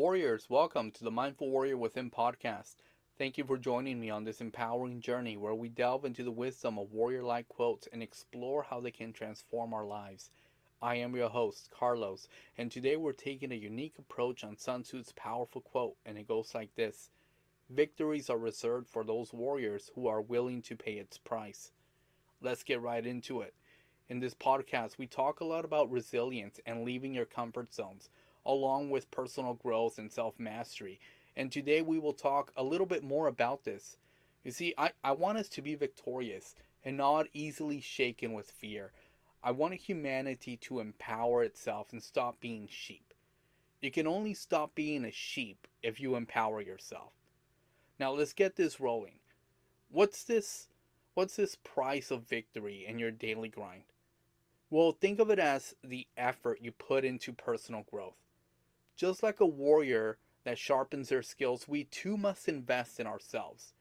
Warriors, welcome to the Mindful Warrior Within podcast. Thank you for joining me on this empowering journey where we delve into the wisdom of warrior like quotes and explore how they can transform our lives. I am your host, Carlos, and today we're taking a unique approach on Sun Tzu's powerful quote, and it goes like this Victories are reserved for those warriors who are willing to pay its price. Let's get right into it. In this podcast, we talk a lot about resilience and leaving your comfort zones, along with personal growth and self mastery. And today we will talk a little bit more about this. You see, I, I want us to be victorious and not easily shaken with fear. I want humanity to empower itself and stop being sheep. You can only stop being a sheep if you empower yourself. Now let's get this rolling. What's this what's this price of victory in your daily grind? Well, think of it as the effort you put into personal growth. Just like a warrior that sharpens their skills, we too must invest in ourselves.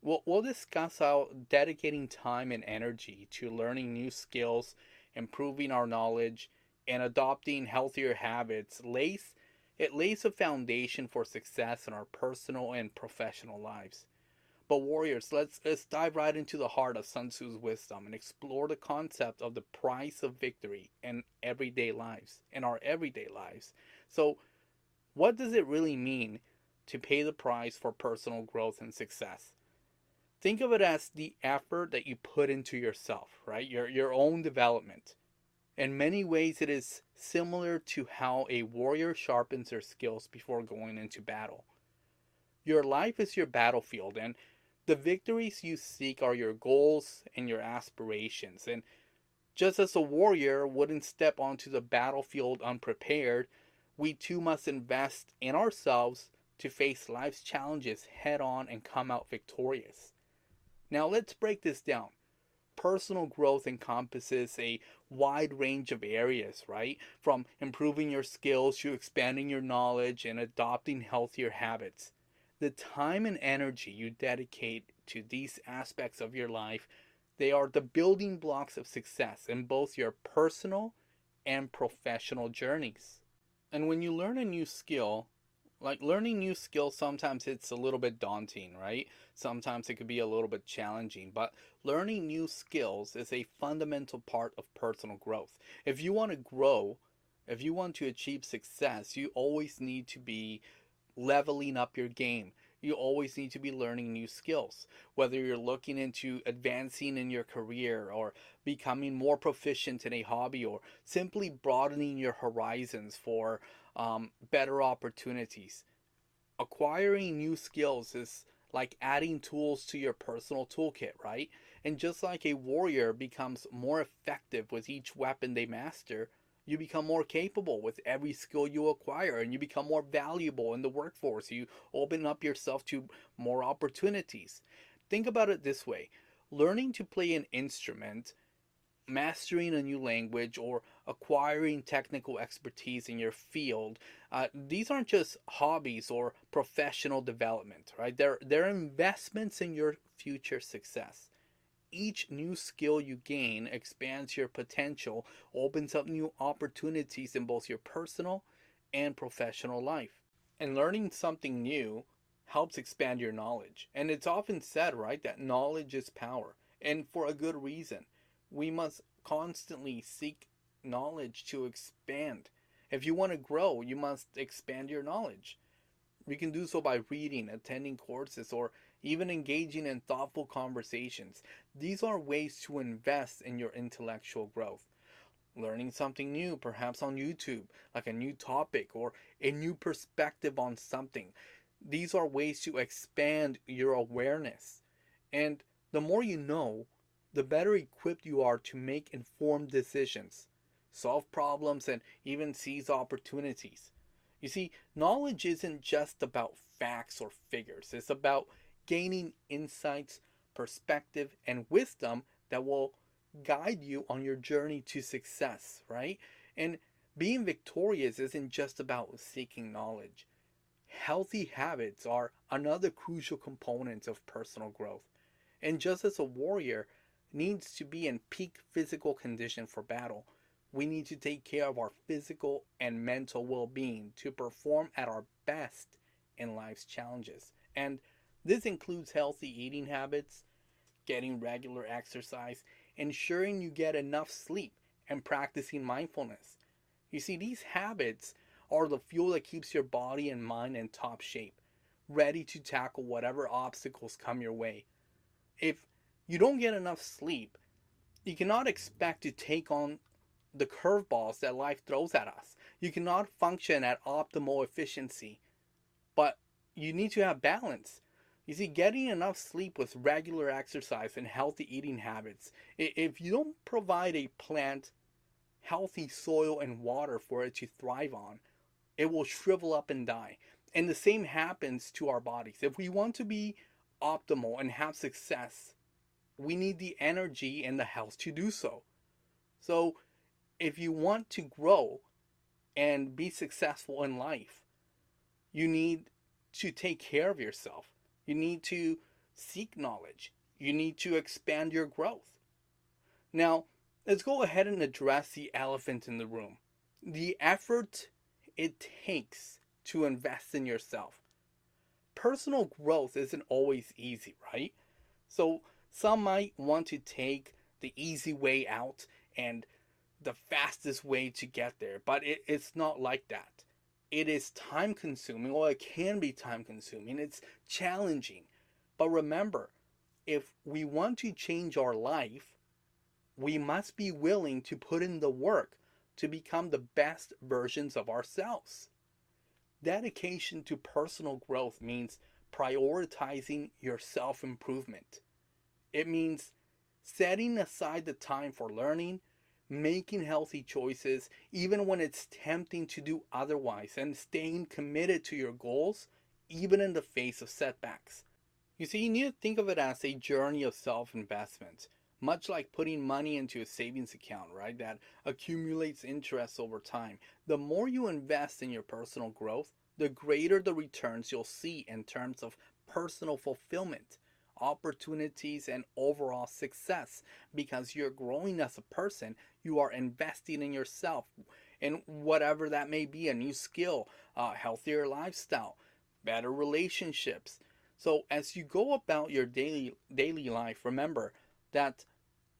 We'll, we'll discuss how dedicating time and energy to learning new skills, improving our knowledge, and adopting healthier habits lays it lays a foundation for success in our personal and professional lives. But warriors, let's let's dive right into the heart of Sun Tzu's wisdom and explore the concept of the price of victory in everyday lives, in our everyday lives. So, what does it really mean to pay the price for personal growth and success? Think of it as the effort that you put into yourself, right? Your your own development. In many ways it is similar to how a warrior sharpens their skills before going into battle. Your life is your battlefield and the victories you seek are your goals and your aspirations. And just as a warrior wouldn't step onto the battlefield unprepared, we too must invest in ourselves to face life's challenges head on and come out victorious. Now, let's break this down. Personal growth encompasses a wide range of areas, right? From improving your skills to expanding your knowledge and adopting healthier habits. The time and energy you dedicate to these aspects of your life, they are the building blocks of success in both your personal and professional journeys. And when you learn a new skill, like learning new skills sometimes it's a little bit daunting right? Sometimes it could be a little bit challenging but learning new skills is a fundamental part of personal growth. If you want to grow if you want to achieve success you always need to be leveling up your game. You always need to be learning new skills. Whether you're looking into advancing in your career or becoming more proficient in a hobby or simply broadening your horizons for um, better opportunities. Acquiring new skills is like adding tools to your personal toolkit, right? And just like a warrior becomes more effective with each weapon they master, you become more capable with every skill you acquire and you become more valuable in the workforce. You open up yourself to more opportunities. Think about it this way learning to play an instrument mastering a new language or acquiring technical expertise in your field uh, these aren't just hobbies or professional development right? They're they're investments in your future success. Each new skill you gain expands your potential opens up new opportunities in both your personal and professional life. And learning something new helps expand your knowledge. And it's often said right that knowledge is power. And for a good reason we must constantly seek knowledge to expand. If you want to grow, you must expand your knowledge. You can do so by reading, attending courses, or even engaging in thoughtful conversations. These are ways to invest in your intellectual growth. Learning something new, perhaps on YouTube, like a new topic or a new perspective on something. These are ways to expand your awareness. And the more you know, the better equipped you are to make informed decisions, solve problems, and even seize opportunities. You see, knowledge isn't just about facts or figures, it's about gaining insights, perspective, and wisdom that will guide you on your journey to success, right? And being victorious isn't just about seeking knowledge. Healthy habits are another crucial component of personal growth. And just as a warrior needs to be in peak physical condition for battle. We need to take care of our physical and mental well being to perform at our best in life's challenges. And this includes healthy eating habits, getting regular exercise, ensuring you get enough sleep, and practicing mindfulness. You see, these habits are the fuel that keeps your body and mind in top shape, ready to tackle whatever obstacles come your way. If you don't get enough sleep, you cannot expect to take on the curveballs that life throws at us. You cannot function at optimal efficiency. But you need to have balance. You see, getting enough sleep with regular exercise and healthy eating habits, if you don't provide a plant healthy soil and water for it to thrive on, it will shrivel up and die. And the same happens to our bodies. If we want to be optimal and have success, we need the energy and the health to do so. So, if you want to grow and be successful in life, you need to take care of yourself. You need to seek knowledge. You need to expand your growth. Now, let's go ahead and address the elephant in the room the effort it takes to invest in yourself. Personal growth isn't always easy, right? So, some might want to take the easy way out and the fastest way to get there, but it, it's not like that. It is time consuming, or it can be time consuming. It's challenging. But remember, if we want to change our life, we must be willing to put in the work to become the best versions of ourselves. Dedication to personal growth means prioritizing your self improvement. It means setting aside the time for learning, making healthy choices, even when it's tempting to do otherwise, and staying committed to your goals, even in the face of setbacks. You see, you need to think of it as a journey of self investment, much like putting money into a savings account, right? That accumulates interest over time. The more you invest in your personal growth, the greater the returns you'll see in terms of personal fulfillment opportunities, and overall success because you're growing as a person. You are investing in yourself in whatever that may be a new skill, a healthier lifestyle, better relationships. So as you go about your daily daily life, remember that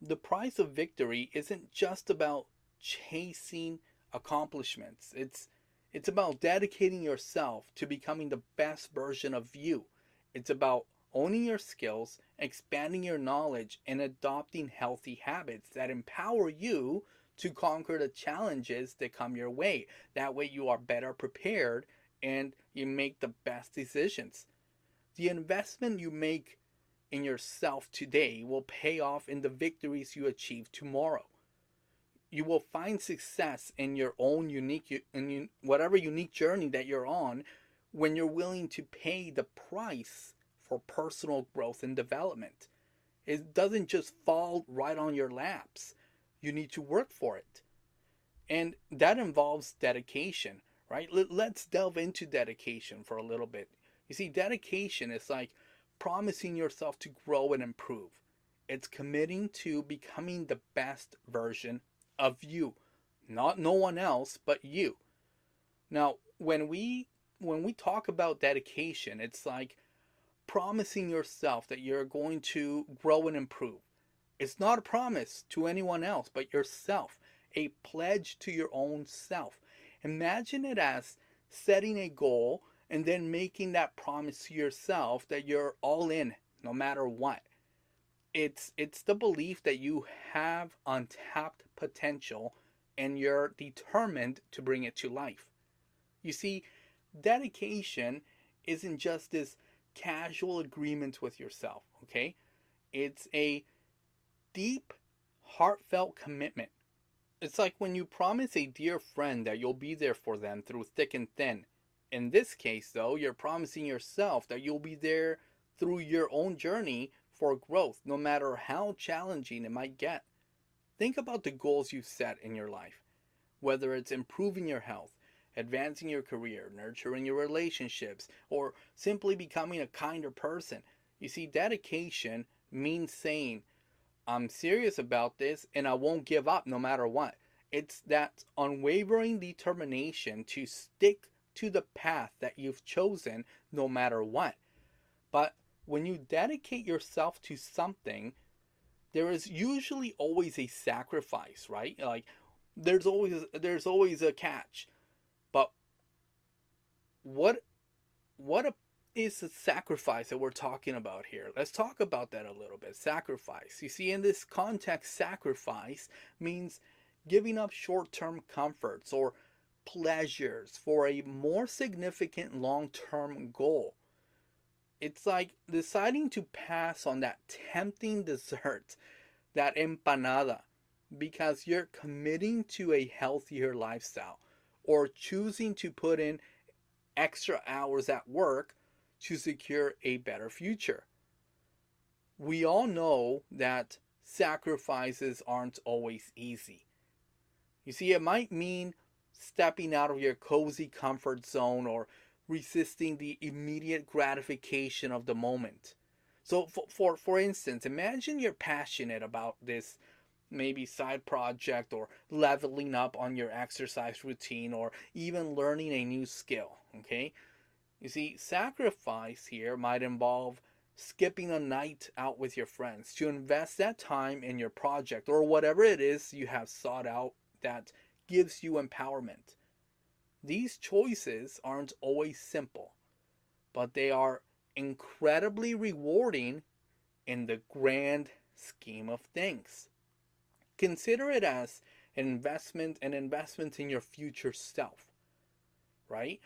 the price of victory isn't just about chasing accomplishments. It's it's about dedicating yourself to becoming the best version of you. It's about owning your skills, expanding your knowledge, and adopting healthy habits that empower you to conquer the challenges that come your way. That way, you are better prepared and you make the best decisions. The investment you make in yourself today will pay off in the victories you achieve tomorrow. You will find success in your own unique, in whatever unique journey that you're on, when you're willing to pay the price for personal growth and development. It doesn't just fall right on your laps. You need to work for it. And that involves dedication, right? Let's delve into dedication for a little bit. You see, dedication is like promising yourself to grow and improve. It's committing to becoming the best version of you, not no one else but you. Now, when we when we talk about dedication, it's like promising yourself that you're going to grow and improve. It's not a promise to anyone else but yourself, a pledge to your own self. Imagine it as setting a goal and then making that promise to yourself that you're all in no matter what. It's it's the belief that you have untapped potential and you're determined to bring it to life. You see, dedication isn't just this casual agreement with yourself, okay? It's a deep, heartfelt commitment. It's like when you promise a dear friend that you'll be there for them through thick and thin. In this case, though, you're promising yourself that you'll be there through your own journey for growth, no matter how challenging it might get. Think about the goals you've set in your life, whether it's improving your health, advancing your career, nurturing your relationships, or simply becoming a kinder person. You see, dedication means saying, I'm serious about this and I won't give up no matter what. It's that unwavering determination to stick to the path that you've chosen no matter what. But when you dedicate yourself to something, there is usually always a sacrifice, right? Like there's always there's always a catch. But what what a, is the sacrifice that we're talking about here? Let's talk about that a little bit. Sacrifice. You see in this context sacrifice means giving up short-term comforts or pleasures for a more significant long-term goal. It's like deciding to pass on that tempting dessert, that empanada, because you're committing to a healthier lifestyle or choosing to put in extra hours at work to secure a better future. We all know that sacrifices aren't always easy. You see, it might mean stepping out of your cozy comfort zone or resisting the immediate gratification of the moment. So for, for for instance, imagine you're passionate about this maybe side project or leveling up on your exercise routine or even learning a new skill, okay? You see, sacrifice here might involve skipping a night out with your friends to invest that time in your project or whatever it is you have sought out that gives you empowerment. These choices aren't always simple, but they are incredibly rewarding in the grand scheme of things. Consider it as an investment, an investment in your future self, right?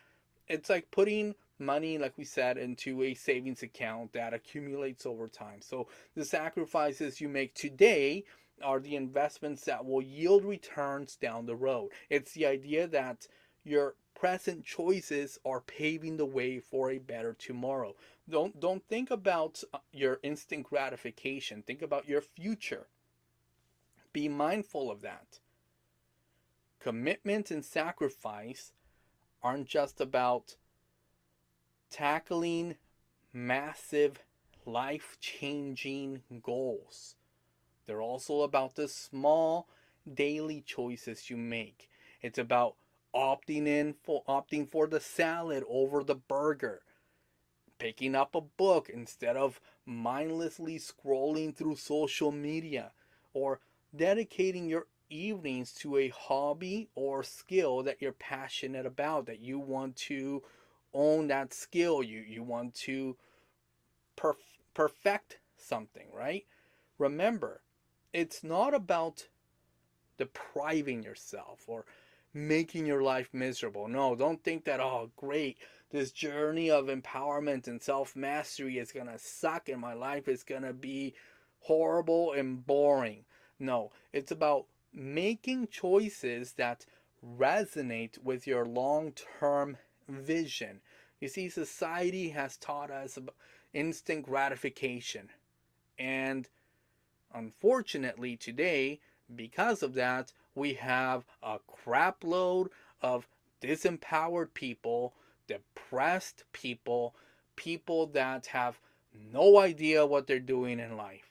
It's like putting money, like we said, into a savings account that accumulates over time. So the sacrifices you make today are the investments that will yield returns down the road. It's the idea that your present choices are paving the way for a better tomorrow. Don't don't think about uh, your instant gratification. Think about your future. Be mindful of that. Commitment and sacrifice aren't just about tackling massive life-changing goals. They're also about the small daily choices you make. It's about opting in for opting for the salad over the burger. Picking up a book instead of mindlessly scrolling through social media or dedicating your evenings to a hobby or skill that you're passionate about that you want to own that skill you you want to perf- perfect something right remember it's not about depriving yourself or making your life miserable. No, don't think that, oh, great, this journey of empowerment and self mastery is going to suck and my life is going to be horrible and boring. No, it's about making choices that resonate with your long term vision. You see, society has taught us instant gratification. And Unfortunately, today, because of that, we have a crapload of disempowered people, depressed people, people that have no idea what they're doing in life.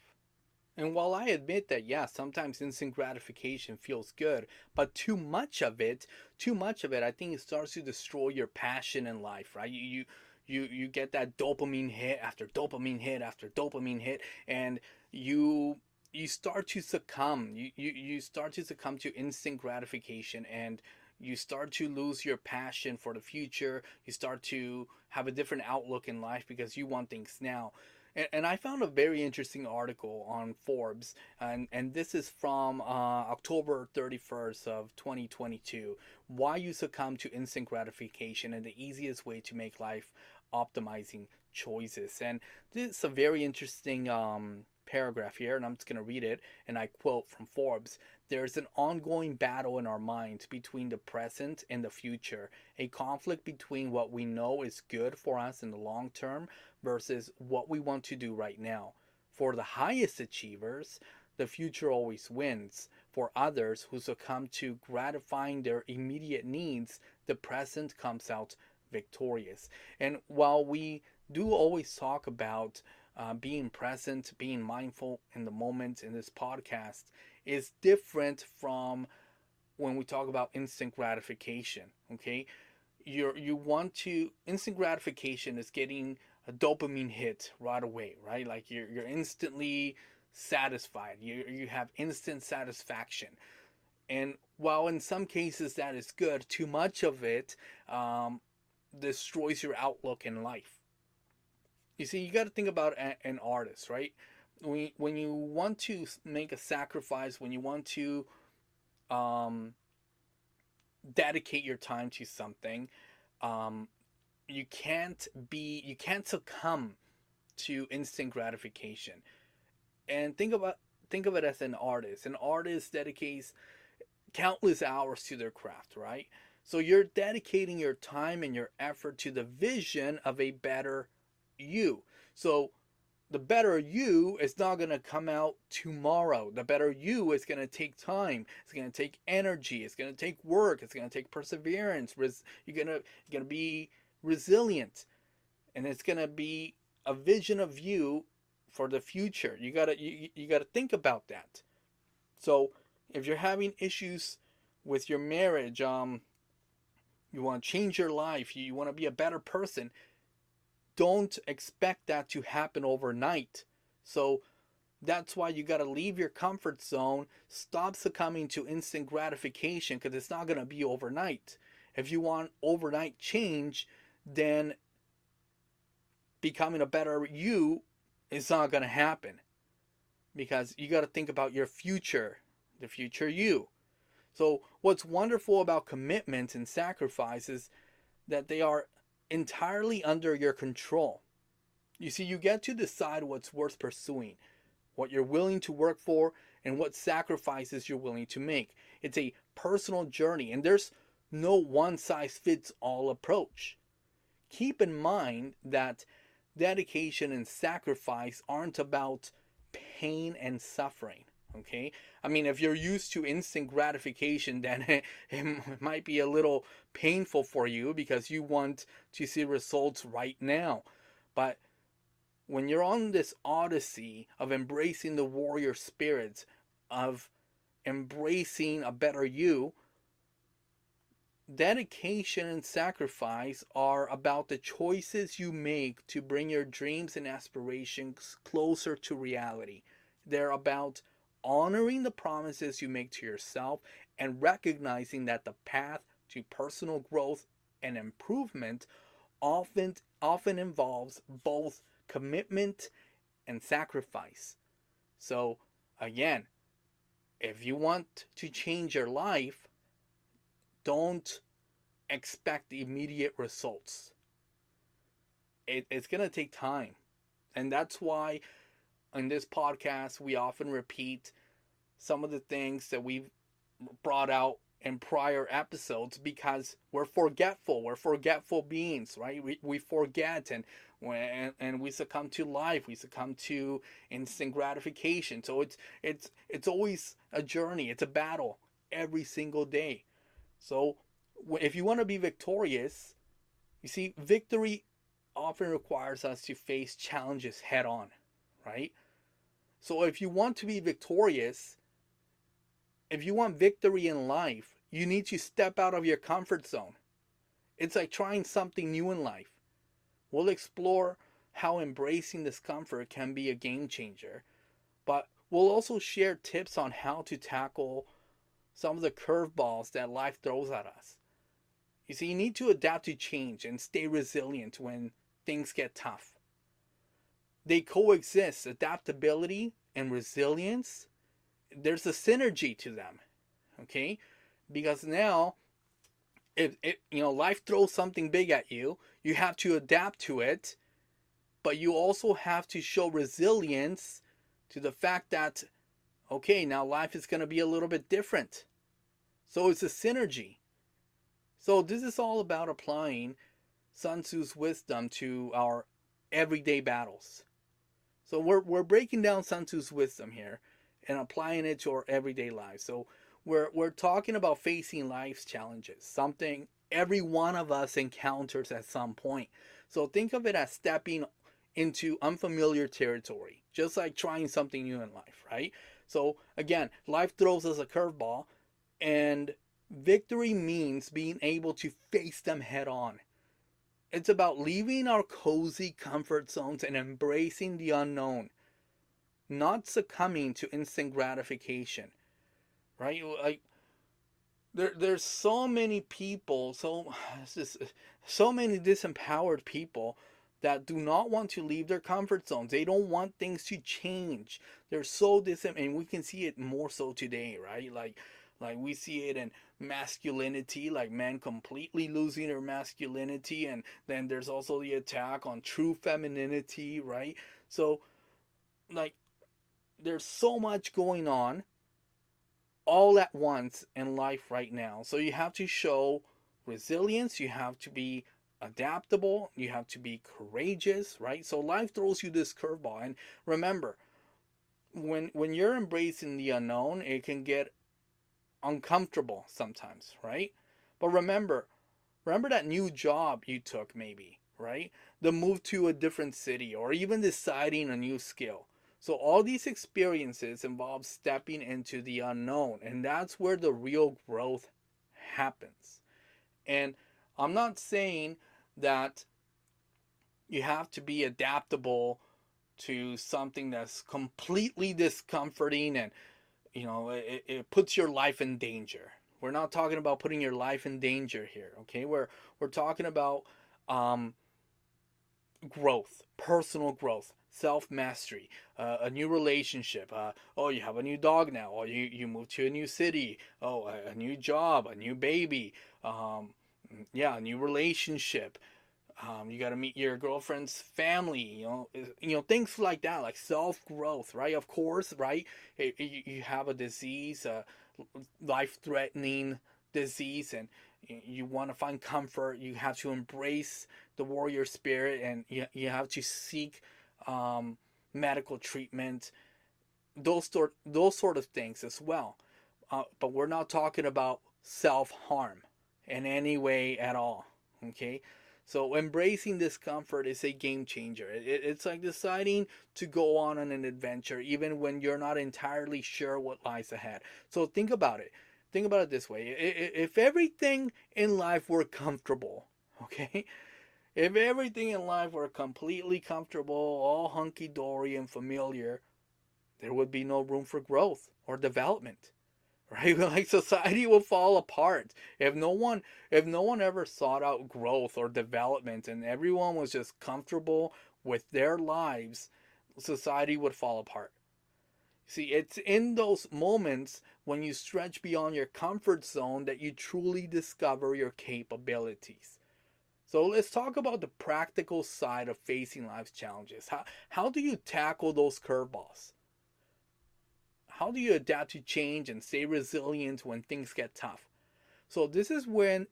And while I admit that, yeah, sometimes instant gratification feels good, but too much of it, too much of it, I think it starts to destroy your passion in life, right? You, you, you, you get that dopamine hit after dopamine hit after dopamine hit, and you you start to succumb. You, you you start to succumb to instant gratification and you start to lose your passion for the future. You start to have a different outlook in life because you want things now and, and i found a very interesting article on forbes and and this is from uh, october 31st of 2022 why you succumb to instant gratification and the easiest way to make life optimizing choices. And this is a very interesting um, paragraph here, and I'm just going to read it, and I quote from Forbes There's an ongoing battle in our minds between the present and the future, a conflict between what we know is good for us in the long term versus what we want to do right now. For the highest achievers, the future always wins. For others who succumb to gratifying their immediate needs, the present comes out victorious. And while we do always talk about uh, being present, being mindful in the moment in this podcast is different from when we talk about instant gratification. Okay, you you want to instant gratification is getting a dopamine hit right away, right? Like you're you're instantly satisfied. You you have instant satisfaction. And while in some cases that is good, too much of it um, destroys your outlook in life. You see, you got to think about a, an artist, right? When when you want to make a sacrifice, when you want to um, dedicate your time to something, um, you can't be you can't succumb to instant gratification. And think about think of it as an artist. An artist dedicates countless hours to their craft, right? So you're dedicating your time and your effort to the vision of a better you. So the better you is not going to come out tomorrow. The better you is going to take time. It's going to take energy. It's going to take work. It's going to take perseverance. You're going to going to be resilient. And it's going to be a vision of you for the future. You got to you, you got to think about that. So, if you're having issues with your marriage, um you want to change your life, you, you want to be a better person, don't expect that to happen overnight. So that's why you got to leave your comfort zone, stop succumbing to instant gratification because it's not going to be overnight. If you want overnight change, then becoming a better you is not going to happen because you got to think about your future, the future you. So, what's wonderful about commitment and sacrifice is that they are entirely under your control. You see, you get to decide what's worth pursuing, what you're willing to work for, and what sacrifices you're willing to make. It's a personal journey, and there's no one size fits all approach. Keep in mind that dedication and sacrifice aren't about pain and suffering. Okay, I mean, if you're used to instant gratification, then it, it, might be a little painful for you because you want to see results right now. But when you're on this odyssey of embracing the warrior spirits of embracing a better you, dedication and sacrifice are about the choices you make to bring your dreams and aspirations closer to reality. They're about honoring the promises you make to yourself and recognizing that the path to personal growth and improvement often often involves both commitment and sacrifice. So again, if you want to change your life, don't expect immediate results. It, it's going to take time. And that's why in this podcast, we often repeat some of the things that we've brought out in prior episodes because we're forgetful. We're forgetful beings, right? We, we forget and when and we succumb to life. We succumb to instant gratification. So it's it's it's always a journey. It's a battle every single day. So if you want to be victorious, you see, victory often requires us to face challenges head on right? So if you want to be victorious, if you want victory in life, you need to step out of your comfort zone. It's like trying something new in life. We'll explore how embracing discomfort can be a game changer, but we'll also share tips on how to tackle some of the curveballs that life throws at us. You see, you need to adapt to change and stay resilient when things get tough they coexist adaptability and resilience. There's a synergy to them okay? Because now if it you know life throws something big at you you have to adapt to it but you also have to show resilience to the fact that okay now life is going to be a little bit different. So it's a synergy. So this is all about applying sun tzu's wisdom to our everyday battles so we're, we're breaking down Sun Tzu's wisdom here and applying it to our everyday lives. So we're, we're talking about facing life's challenges, something every one of us encounters at some point. So think of it as stepping into unfamiliar territory, just like trying something new in life, right? So again, life throws us a curveball and Victory means being able to face them head on. It's about leaving our cozy comfort zones and embracing the unknown, not succumbing to instant gratification. Right? Like there there's so many people, so just, so many disempowered people that do not want to leave their comfort zones. They don't want things to change. They're so dis and we can see it more so today, right? Like like we see it in masculinity, like men completely losing their masculinity, and then there's also the attack on true femininity, right? So like there's so much going on all at once in life right now. So you have to show resilience, you have to be adaptable, you have to be courageous, right? So life throws you this curveball and remember when when you're embracing the unknown, it can get uncomfortable sometimes, right? But remember, remember that new job you took maybe, right? The move to a different city or even deciding a new skill. So all these experiences involve stepping into the unknown, and that's where the real growth happens. And I'm not saying that you have to be adaptable to something that's completely discomforting and you know it, it puts your life in danger we're not talking about putting your life in danger here okay we're we're talking about um, growth personal growth self mastery, uh, a new relationship. Uh, oh, you have a new dog now. Or you you move to a new city. Oh, a, a new job, a new baby. Um, yeah, a new relationship. Um, you got to meet your girlfriend's family. You know, you know things like that, like self growth, right? Of course, right? You, you have a disease, a life threatening disease, and you want to find comfort. You have to embrace the warrior spirit, and you you have to seek um, medical treatment, those sort those sort of things as well. Uh, but we're not talking about self harm in any way at all. Okay, so embracing discomfort is a game changer. It, it, it's like deciding to go on an adventure even when you're not entirely sure what lies ahead. So think about it. Think about it this way: if everything in life were comfortable, okay, if everything in life were completely comfortable, all hunky dory and familiar, there would be no room for growth or development. Right? Like society will fall apart. If no one if no one ever sought out growth or development and everyone was just comfortable with their lives, society would fall apart. See, it's in those moments when you stretch beyond your comfort zone that you truly discover your capabilities. So let's talk about the practical side of facing life's challenges. How, how do you tackle those curveballs? How do you adapt to change and stay resilient when things get tough? So this is when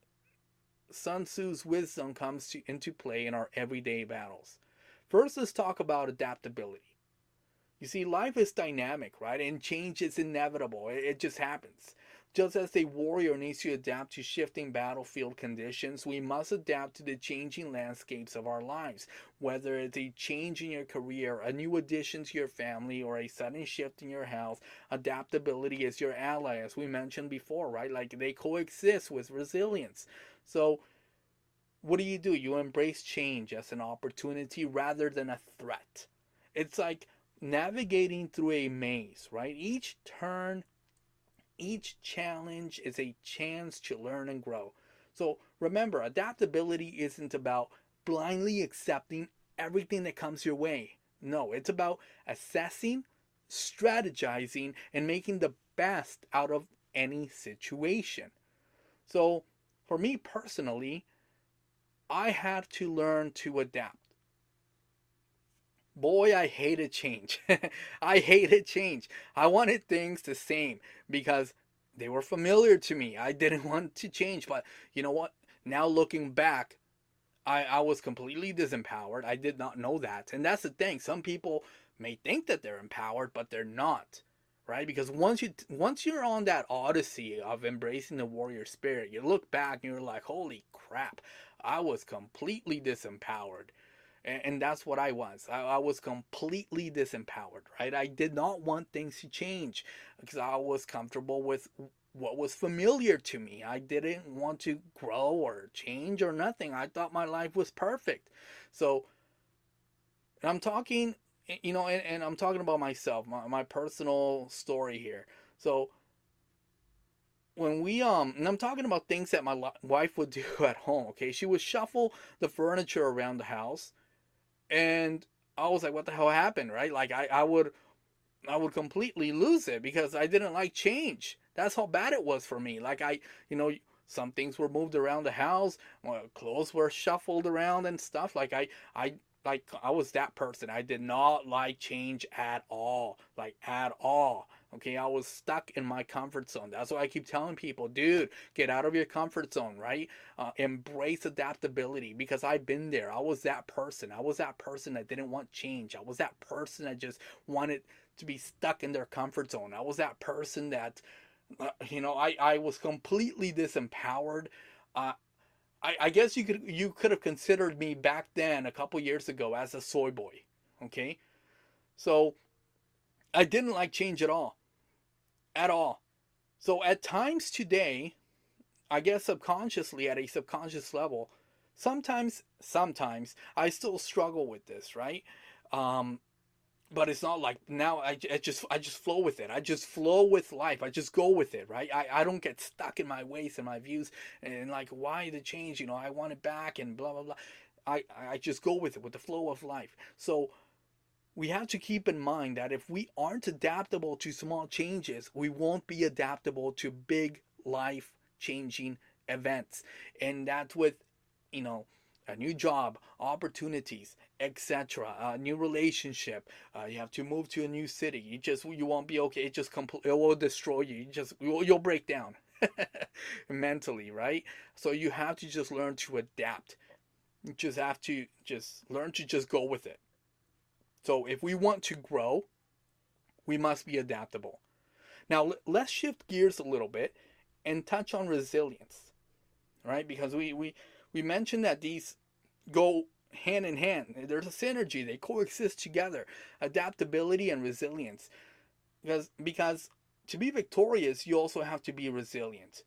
Sun Tzu's wisdom comes to, into play in our everyday battles. First, let's talk about adaptability. You see, life is dynamic, right? And change is inevitable. It, it just happens. Just as a warrior needs to adapt to shifting battlefield conditions, we must adapt to the changing landscapes of our lives. Whether it's a change in your career, a new addition to your family, or a sudden shift in your health, adaptability is your ally, as we mentioned before, right? Like they coexist with resilience. So, what do you do? You embrace change as an opportunity rather than a threat. It's like navigating through a maze, right? Each turn each challenge is a chance to learn and grow. So remember, adaptability isn't about blindly accepting everything that comes your way. No, it's about assessing, strategizing, and making the best out of any situation. So, for me personally, I had to learn to adapt. Boy, I hated change. I hated change. I wanted things the same because they were familiar to me. I didn't want to change. But you know what? Now looking back, I, I was completely disempowered. I did not know that. And that's the thing. Some people may think that they're empowered, but they're not. Right? Because once you once you're on that odyssey of embracing the warrior spirit, you look back and you're like, holy crap, I was completely disempowered and, and that's what I was. I, I was completely disempowered, right? I did not want things to change because I was comfortable with what was familiar to me. I didn't want to grow or change or nothing. I thought my life was perfect. So I'm talking, you know, and, and I'm talking about myself, my, my personal story here. So when we um and I'm talking about things that my wife would do at home, okay? She would shuffle the furniture around the house and I was like what the hell happened, right? Like I I would I would completely lose it because I didn't like change. That's how bad it was for me. Like I, you know, some things were moved around the house, uh, clothes were shuffled around and stuff. Like I I like I was that person. I did not like change at all. Like at all. Okay, I was stuck in my comfort zone. That's why I keep telling people, dude, get out of your comfort zone, right? Uh, embrace adaptability because I've been there. I was that person. I was that person that didn't want change. I was that person that just wanted to be stuck in their comfort zone. I was that person that, uh, you know, I, I was completely disempowered. Uh, I, I guess you could you could have considered me back then a couple years ago as a soy boy. Okay, so I didn't like change at all. At all. So at times today, I guess subconsciously at a subconscious level, sometimes, sometimes I still struggle with this, right? Um, but it's not like now I, I just I just flow with it. I just flow with life. I just go with it, right? I, I don't get stuck in my ways and my views and like why the change, you know, I want it back and blah blah blah. I, I just go with it with the flow of life. So we have to keep in mind that if we aren't adaptable to small changes, we won't be adaptable to big life changing events. And that's with, you know, a new job, opportunities, etc. A new relationship. Uh, you have to move to a new city. You just you won't be okay. It just it will destroy you. You just you'll break down mentally, right? So you have to just learn to adapt. You just have to just learn to just go with it. So if we want to grow, we must be adaptable. Now let's shift gears a little bit and touch on resilience, right? Because we we we mentioned that these go hand in hand. There's a synergy; they coexist together. Adaptability and resilience, because because to be victorious, you also have to be resilient.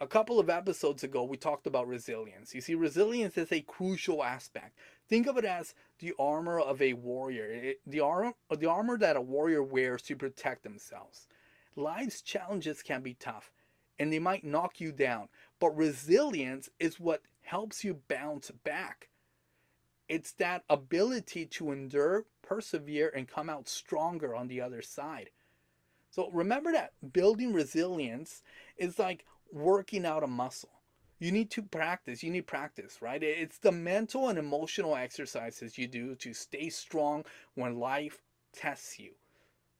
A couple of episodes ago, we talked about resilience. You see, resilience is a crucial aspect. Think of it as the armor of a warrior, it, the, armor, the armor that a warrior wears to protect themselves. Life's challenges can be tough and they might knock you down, but resilience is what helps you bounce back. It's that ability to endure, persevere, and come out stronger on the other side. So remember that building resilience is like working out a muscle you need to practice. You need practice, right? It's the mental and emotional exercises you do to stay strong when life tests you.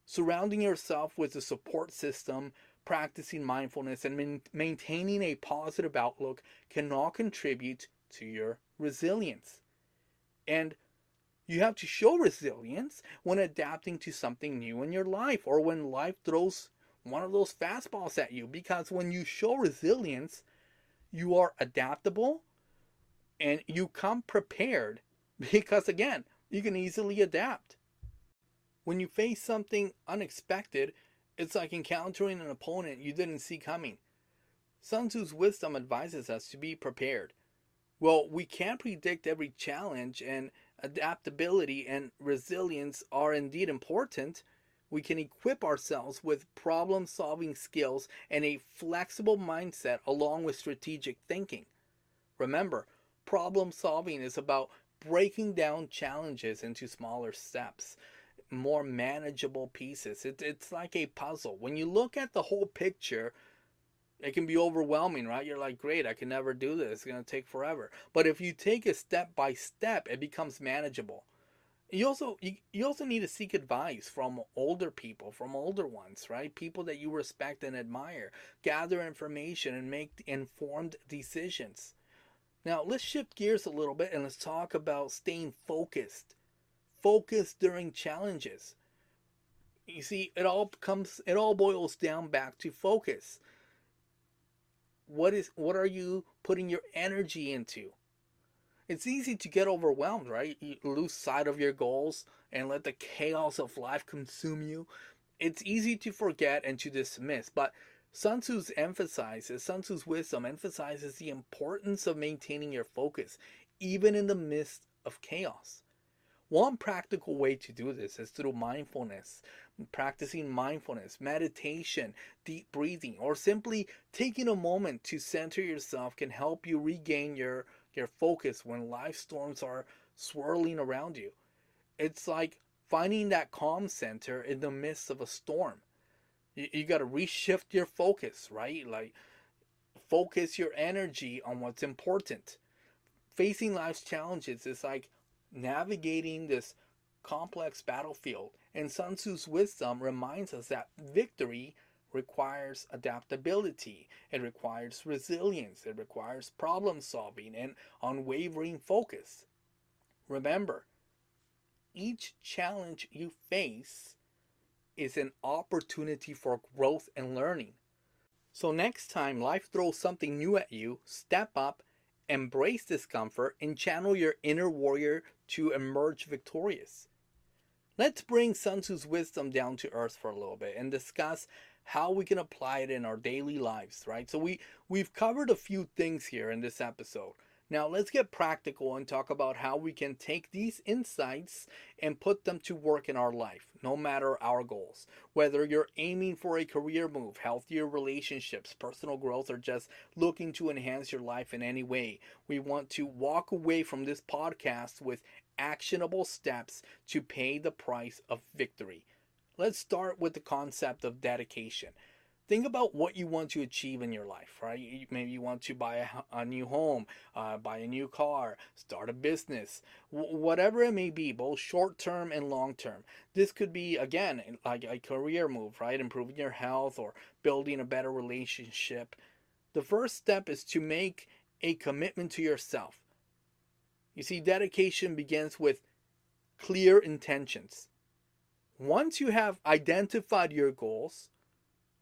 Surrounding yourself with a support system, practicing mindfulness, and maintaining a positive outlook can all contribute to your resilience. And you have to show resilience when adapting to something new in your life or when life throws one of those fastballs at you. Because when you show resilience, you are adaptable and you come prepared because, again, you can easily adapt. When you face something unexpected, it's like encountering an opponent you didn't see coming. Sun Tzu's wisdom advises us to be prepared. Well, we can't predict every challenge, and adaptability and resilience are indeed important we can equip ourselves with problem solving skills and a flexible mindset along with strategic thinking. Remember, problem solving is about breaking down challenges into smaller steps, more manageable pieces. It, it's like a puzzle. When you look at the whole picture, it can be overwhelming, right? You're like, great, I can never do this. It's going to take forever. But if you take it step by step, it becomes manageable you also you, you also need to seek advice from older people from older ones right? People that you respect and admire. Gather information and make informed decisions. Now let's shift gears a little bit and let's talk about staying focused. Focused during challenges. You see it all comes it all boils down back to focus. What is what are you putting your energy into it's easy to get overwhelmed, right? You lose sight of your goals and let the chaos of life consume you. It's easy to forget and to dismiss, but Sun Tzu's emphasizes, Sun Tzu's wisdom emphasizes the importance of maintaining your focus, even in the midst of chaos. One practical way to do this is through mindfulness, practicing mindfulness, meditation, deep breathing, or simply taking a moment to center yourself can help you regain your, your focus when life storms are swirling around you. It's like finding that calm center in the midst of a storm. You, you got to reshift your focus, right? Like, focus your energy on what's important. Facing life's challenges is like navigating this complex battlefield. And Sun Tzu's wisdom reminds us that victory requires adaptability, it requires resilience, it requires problem solving and unwavering focus. Remember, each challenge you face is an opportunity for growth and learning. So, next time life throws something new at you, step up, embrace discomfort, and channel your inner warrior to emerge victorious. Let's bring Sun Tzu's wisdom down to earth for a little bit and discuss how we can apply it in our daily lives, right? So we we've covered a few things here in this episode. Now, let's get practical and talk about how we can take these insights and put them to work in our life, no matter our goals. Whether you're aiming for a career move, healthier relationships, personal growth, or just looking to enhance your life in any way, we want to walk away from this podcast with actionable steps to pay the price of victory. Let's start with the concept of dedication think about what you want to achieve in your life, right? Maybe you want to buy a, a new home, uh, buy a new car, start a business, w- whatever it may be, both short term and long term. This could be, again, like a career move, right? Improving your health or building a better relationship. The first step is to make a commitment to yourself. You see, dedication begins with clear intentions. Once you have identified your goals,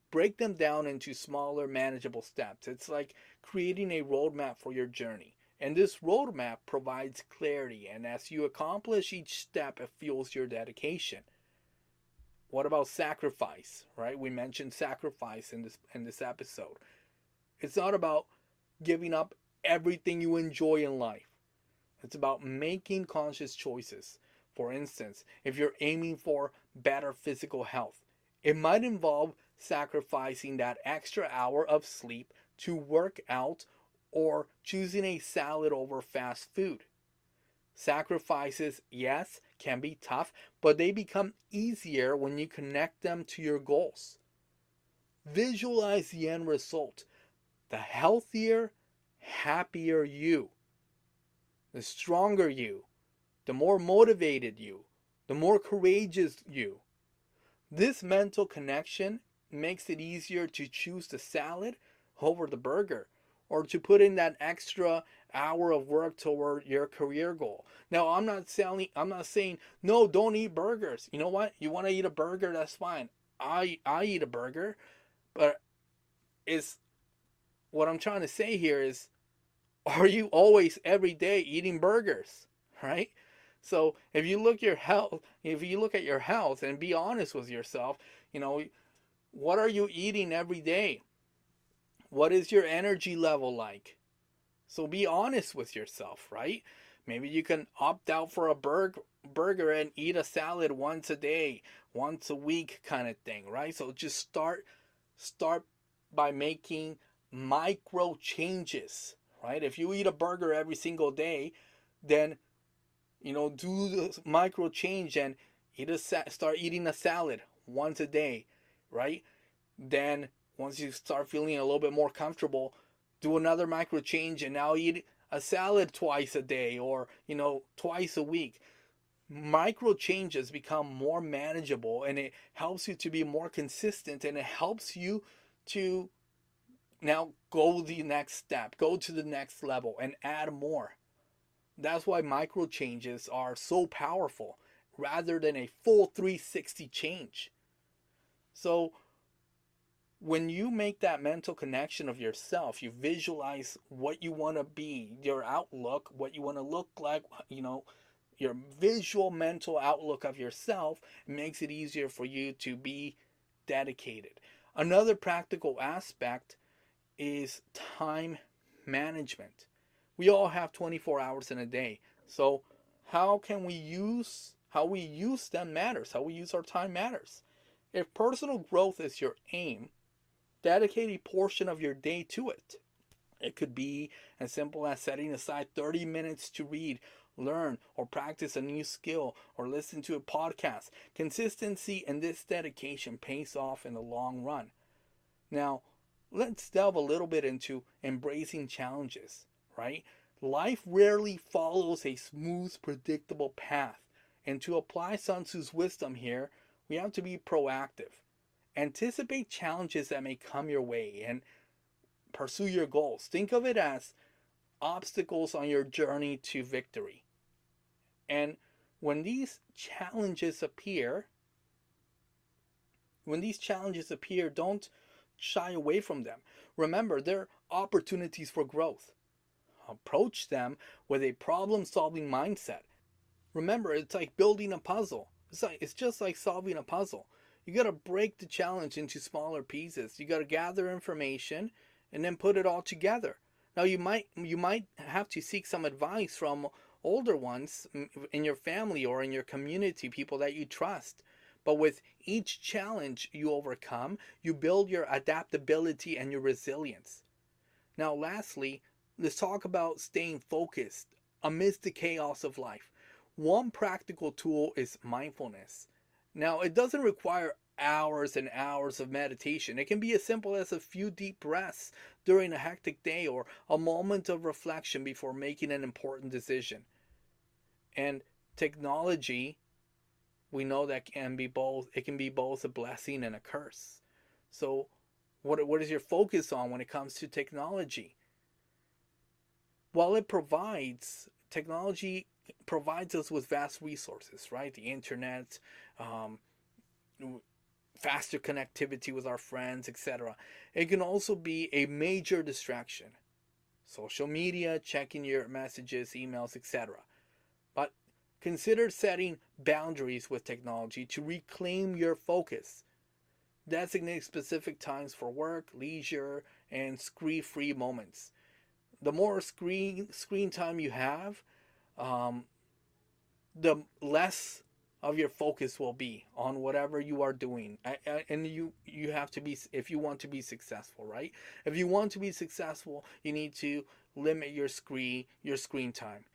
break them down into smaller, manageable steps. It's like creating a roadmap for your journey. And this roadmap provides clarity, and as you accomplish each step, it fuels your dedication. What about sacrifice? Right? We mentioned sacrifice in this in this episode. It's not about giving up everything you enjoy in life. It's about making conscious choices. For instance, if you're aiming for better physical health, it might involve sacrificing that extra hour of sleep to work out or choosing a salad over fast food. Sacrifices, yes, can be tough, but they become easier when you connect them to your goals. Visualize the end result the healthier, happier you, the stronger you, the more motivated you, the more courageous you. This mental connection makes it easier to choose the salad over the burger or to put in that extra hour of work toward your career goal. Now, I'm not selling I'm not saying no, don't eat burgers. You know what? You want to eat a burger, that's fine. I I eat a burger, but is what I'm trying to say here is are you always every day eating burgers, right? So, if you look your health, if you look at your health and be honest with yourself, you know, what are you eating every day? What is your energy level like? So be honest with yourself, right? Maybe you can opt out for a burger burger and eat a salad once a day, once a week kind of thing, right? So just start start by making micro changes, right? If you eat a burger every single day, then you know, do the micro change and eat a start eating a salad once a day right? Then once you start feeling a little bit more comfortable, do another micro change and now eat a salad twice a day or, you know, twice a week. Micro changes become more manageable and it helps you to be more consistent and it helps you to now go the next step, go to the next level and add more. That's why micro changes are so powerful rather than a full 360 change. So when you make that mental connection of yourself, you visualize what you want to be, your outlook, what you want to look like, you know, your visual mental outlook of yourself makes it easier for you to be dedicated. Another practical aspect is time management. We all have 24 hours in a day. So how can we use how we use them matters. How we use our time matters. If personal growth is your aim, dedicate a portion of your day to it. It could be as simple as setting aside 30 minutes to read, learn, or practice a new skill, or listen to a podcast. Consistency and this dedication pays off in the long run. Now, let's delve a little bit into embracing challenges, right? Life rarely follows a smooth, predictable path. And to apply Sun Tzu's wisdom here, we have to be proactive. Anticipate challenges that may come your way and pursue your goals. Think of it as obstacles on your journey to victory. And when these challenges appear, when these challenges appear, don't shy away from them. Remember, they're opportunities for growth. Approach them with a problem solving mindset. Remember, it's like building a puzzle. It's like it's just like solving a puzzle. You got to break the challenge into smaller pieces. You got to gather information and then put it all together. Now you might you might have to seek some advice from older ones in your family or in your community, people that you trust. But with each challenge you overcome, you build your adaptability and your resilience. Now, lastly, let's talk about staying focused amidst the chaos of life. One practical tool is mindfulness. Now, it doesn't require hours and hours of meditation. It can be as simple as a few deep breaths during a hectic day or a moment of reflection before making an important decision. And technology, we know that can be both it can be both a blessing and a curse. So what what is your focus on when it comes to technology? While it provides technology provides us with vast resources, right? The internet, um, faster connectivity with our friends, etc. It can also be a major distraction. Social media, checking your messages, emails, etc. But consider setting boundaries with technology to reclaim your focus. Designate specific times for work, leisure, and screen-free moments. The more screen screen time you have, um, the less of your focus will be on whatever you are doing. And you you have to be if you want to be successful right? If you want to be successful you need to limit your screen your screen time.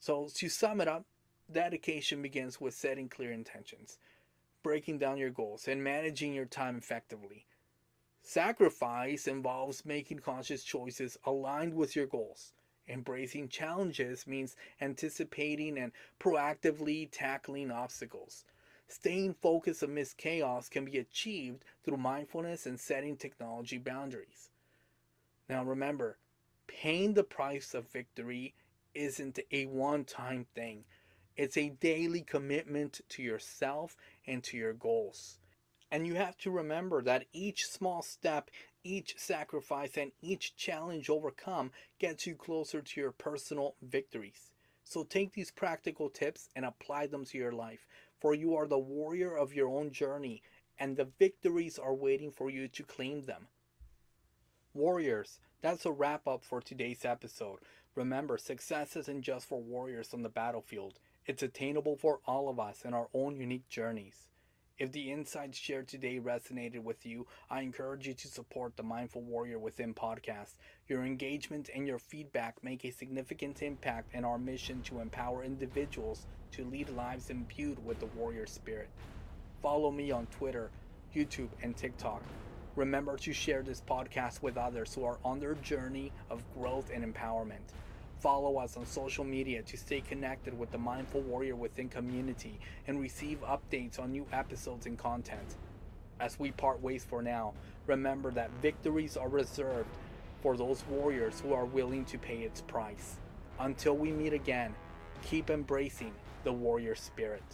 So to sum it up dedication begins with setting clear intentions breaking down your goals and managing your time effectively sacrifice involves making conscious choices aligned with your goals Embracing challenges means anticipating and proactively tackling obstacles. Staying focused amidst chaos can be achieved through mindfulness and setting technology boundaries. Now remember, paying the price of victory isn't a one time thing, it's a daily commitment to yourself and to your goals. And you have to remember that each small step each sacrifice and each challenge overcome gets you closer to your personal victories. So take these practical tips and apply them to your life, for you are the warrior of your own journey, and the victories are waiting for you to claim them. Warriors, that's a wrap up for today's episode. Remember, success isn't just for warriors on the battlefield, it's attainable for all of us in our own unique journeys. If the insights shared today resonated with you, I encourage you to support the Mindful Warrior Within podcast. Your engagement and your feedback make a significant impact in our mission to empower individuals to lead lives imbued with the warrior spirit. Follow me on Twitter, YouTube, and TikTok. Remember to share this podcast with others who are on their journey of growth and empowerment. Follow us on social media to stay connected with the Mindful Warrior Within community and receive updates on new episodes and content. As we part ways for now, remember that victories are reserved for those warriors who are willing to pay its price. Until we meet again, keep embracing the warrior spirit.